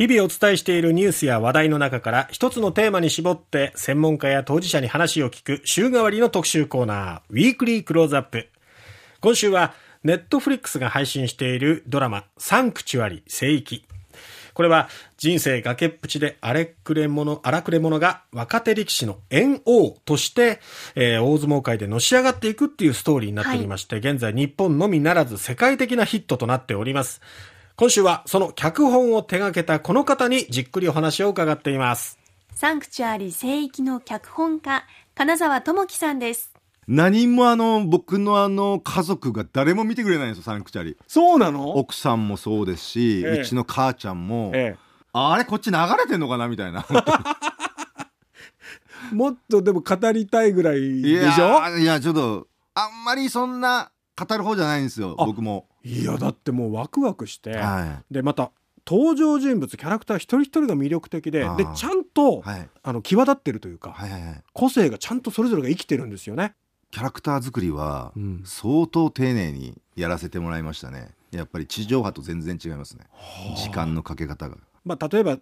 日々お伝えしているニュースや話題の中から一つのテーマに絞って専門家や当事者に話を聞く週替わりの特集コーナー、ウィークリークローズアップ。今週はネットフリックスが配信しているドラマサンクチュアリ聖域。これは人生崖っぷちで荒れくれ者、荒くれ者が若手力士の縁王として、えー、大相撲界でのし上がっていくっていうストーリーになっておりまして、はい、現在日本のみならず世界的なヒットとなっております。今週はその脚本を手掛けたこの方にじっくりお話を伺っています。サンクチュアリ聖域の脚本家、金沢智樹さんです。何もあの僕のあの家族が誰も見てくれないんですよサンクチュアリ。そうなの？奥さんもそうですし、ええ、うちの母ちゃんも、え、あれこっち流れてんのかなみたいな。もっとでも語りたいぐらいでしょ？いやちょっとあんまりそんな語る方じゃないんですよ僕もいやだってもうワクワクして、はい、でまた登場人物キャラクター一人一人が魅力的ででちゃんと、はい、あの際立ってるというか、はいはいはい、個性がちゃんとそれぞれが生きてるんですよね。キャラクター作りは相当丁寧にやらせてもらいましたね。やっぱり地上波と全然違いますね。時間のかけ方が。まあ例えば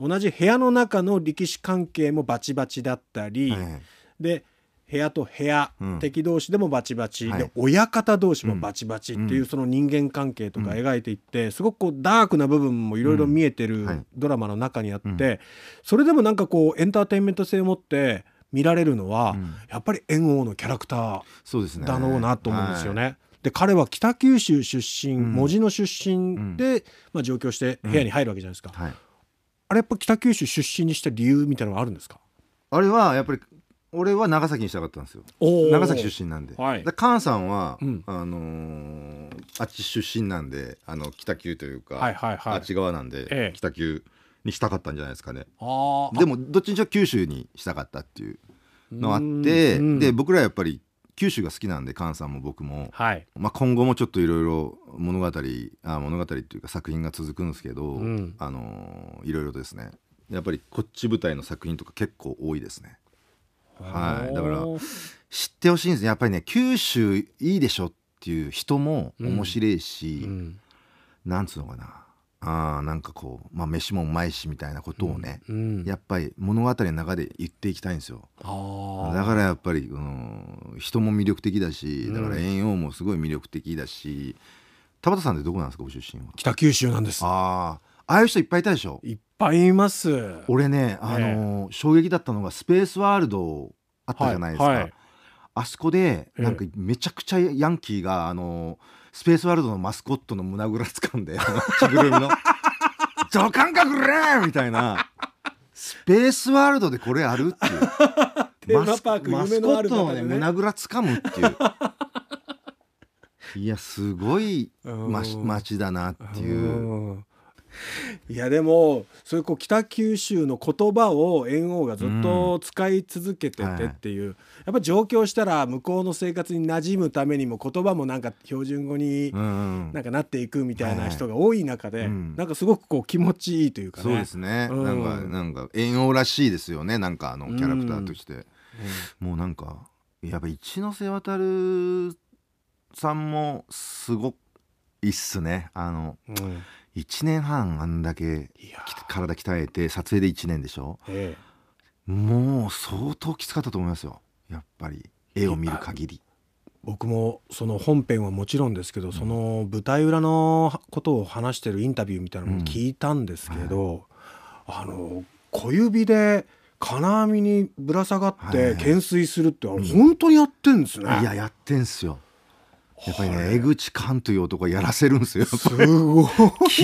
同じ部屋の中の力士関係もバチバチだったり、はい、で部屋と部屋、うん、敵同士でもバチバチ、はい、で親方同士もバチバチっていうその人間関係とか描いていって、すごくこうダークな部分もいろいろ見えてるドラマの中にあって、それでもなんかこうエンターテインメント性を持って見られるのは、やっぱり猿王のキャラクターだろうなと思うんですよね。で彼は北九州出身、門司の出身で、まあ、上京して部屋に入るわけじゃないですか、はい、あれやっぱ北九州出身にした理由みたいなのがあるんですか？あれはやっぱり俺は長崎にしたかったんですよ。長崎出身なんで、はい、で菅さんは、うん、あのー、あっち出身なんであの北九というか、はいはいはい、あっち側なんで、ええ、北九にしたかったんじゃないですかね。でもどっちにしろ九州にしたかったっていうのがあってで僕らやっぱり九州が好きなんで菅さんも僕も、はい、まあ、今後もちょっといろいろ物語あ物語っていうか作品が続くんですけど、うん、あのいろいろですね。やっぱりこっち舞台の作品とか結構多いですね。はい、だから知ってほしいんですやっぱりね九州いいでしょっていう人も面白いし、うん、なんつうのかな。あなんかこう、まあ、飯もうまいしみたいなことをね、うん、やっぱり物語の中で言っていきたいんですよ。だからやっぱり、うん、人も魅力的だしだから遠洋もすごい魅力的だし田畑さんってどこなんですかご出身は？北九州なんです。ああああいう人いっぱいいたでしょ。いっぱいいます。俺ねあのー、衝撃だったのがスペースワールドあったじゃないですか、はいはい、あそこでなんかめちゃくちゃヤンキーがあのースペースワールドのマスコットの胸ぐらつかんで 着ぐるみの「助感覚れ!」みたいな。スペースワールドでこれあるっていう。マスコットの、ね、胸ぐらつかむっていう。いやすごい、ま、街だなっていういやでもそういうこう北九州の言葉を猿翁がずっと使い続けててっていう、うんはい、やっぱ上京したら向こうの生活に馴染むためにも言葉もなんか標準語になんかなっていくみたいな人が多い中で、はい、なんかすごくこう気持ちいいというかね。そうですね、うん、なんかなんか猿翁らしいですよね。なんかあのキャラクターとして、うん、もうなんかやっぱ一ノ瀬渡さんもすごいいっすね。あの、うん1年半あんだけ体鍛えて撮影で1年でしょ、ええ、もう相当きつかったと思いますよ。やっぱり絵を見る限り。僕もその本編はもちろんですけど、うん、その舞台裏のことを話してるインタビューみたいなのも聞いたんですけど、うん。はい、あの小指で金網にぶら下がって懸垂するって、本当にやってんですね、いややってんすよやっぱりね江口寛という男はやらせるんですよ。すごい。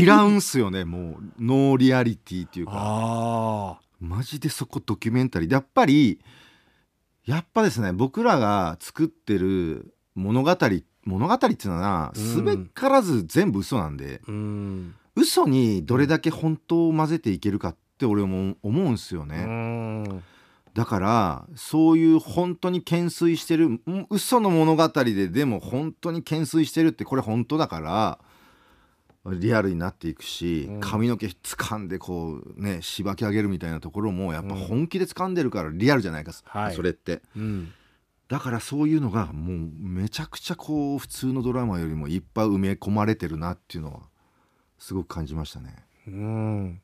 嫌うんすよね。もうノーリアリティっていうか。マジでそこドキュメンタリー。でやっぱりやっぱですね僕らが作ってる物語物語っていうのはすべからず全部嘘なんで、うん、嘘にどれだけ本当を混ぜていけるかって俺も思うんすよね。うんだからそういう本当に懸垂してる嘘の物語ででも本当に懸垂してるってこれ本当だからリアルになっていくし、うん、髪の毛掴んでこうねしばき上げるみたいなところもやっぱ本気で掴んでるからリアルじゃないか、うん、それって、うん、だからそういうのがもうめちゃくちゃこう普通のドラマよりもいっぱい埋め込まれてるなっていうのはすごく感じましたね。うん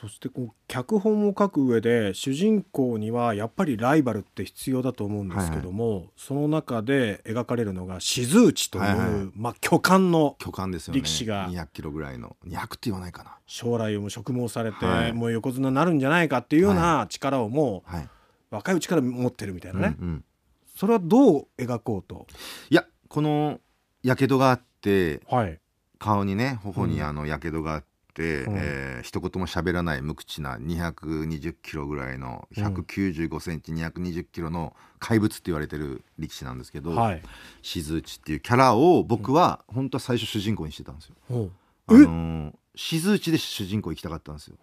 そしてこう脚本を書く上で主人公にはやっぱりライバルって必要だと思うんですけども、はいはい、その中で描かれるのが静内という、はいはい、まあ、巨漢の力士が、ね、200キロぐらいの200って言わないかな。将来をも植毛されて、はい、もう横綱になるんじゃないかっていうような力をもう、はい、若いうちから持ってるみたいなね、うんうん、それはどう描こうと？いやこのやけどがあって、はい、顔にね頬にあのやけどがあって、うん、えー、一言も喋らない無口な220キロぐらいの195センチ、うん、220キロの怪物って言われてる力士なんですけど、はい、静内っていうキャラを僕は本当は最初主人公にしてたんですよ。う。ん、あのー、静内で主人公行きたかったんですよ。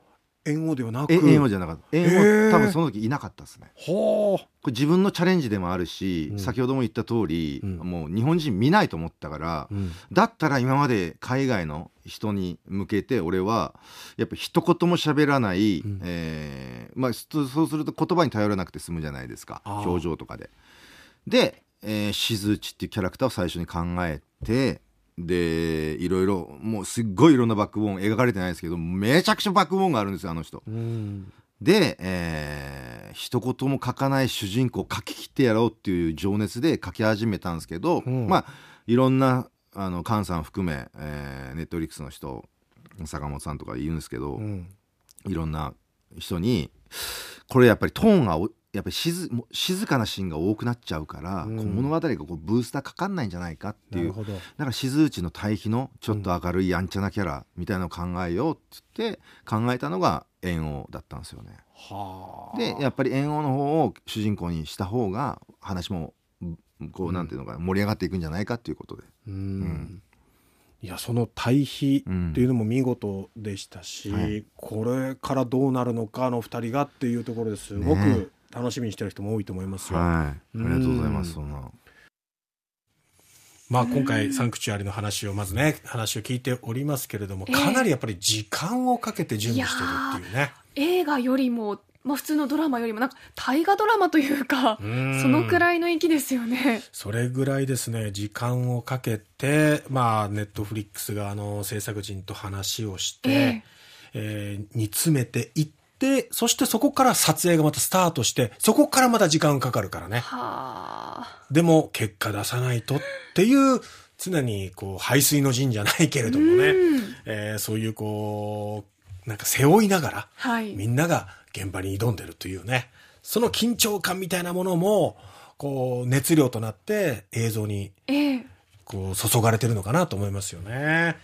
猿翁ではなく？猿翁じゃなかった。猿翁多分その時いなかったですね。これ自分のチャレンジでもあるし、うん、先ほども言った通り、うん、もう日本人見ないと思ったから、うん、だったら今まで海外の人に向けて俺はやっぱ一言も喋らない、うん、えー、まあ、そうすると言葉に頼らなくて済むじゃないですか。表情とかで。で、えー、静内っていうキャラクターを最初に考えてでいろいろもうすっごいいろんなバックボーン描かれてないですけどめちゃくちゃバックボーンがあるんですよあの人。で、えー、一言も書かない主人公を書き切ってやろうっていう情熱で書き始めたんですけど、うん、まあいろんなあの菅さん含め、えー、ネットリックスの人坂本さんとか言うんですけど、うん、いろんな人にこれやっぱりトーンがやっぱり静静かなシーンが多くなっちゃうから、うん、物語がこうブースターかかんないんじゃないかっていうだから静内の対比のちょっと明るいやんちゃなキャラみたいなのを考えようっって考えたのが猿翁だったんですよね。でやっぱり猿翁の方を主人公にした方が話もこうなんていうのか盛り上がっていくんじゃないかっていうことで。うん、うん。いやその対比っていうのも見事でしたし、うんはい、これからどうなるのかの2人がっていうところですごく楽しみにしてる人も多いと思いますよ。はい、ありがとうございます。そんな。まあ今回サンクチュアリの話をまずね話を聞いておりますけれどもかなりやっぱり時間をかけて準備してるっていうね。映画よりもまあ、普通のドラマよりもなんか大河ドラマというかそのくらいの域ですよね。それぐらいですね。時間をかけてまあネットフリックスがあの制作陣と話をして、えー、えー、煮詰めていってそしてそこから撮影がまたスタートしてそこからまた時間かかるからね。でも結果出さないとっていう常にこう排水の陣じゃないけれどもね、えー、そういうこうなんか背負いながら、はい、みんなが現場に挑んでるというね、その緊張感みたいなものも、こう、熱量となって映像に、こう、注がれてるのかなと思いますよね。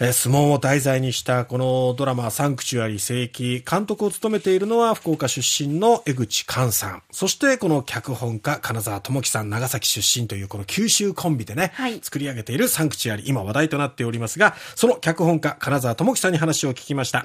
えー、相撲を題材にしたこのドラマサンクチュアリ聖域監督を務めているのは福岡出身の江口寛さん。そしてこの脚本家金沢智樹さん長崎出身というこの九州コンビでね、はい、作り上げているサンクチュアリ今話題となっておりますがその脚本家金沢智樹さんに話を聞きました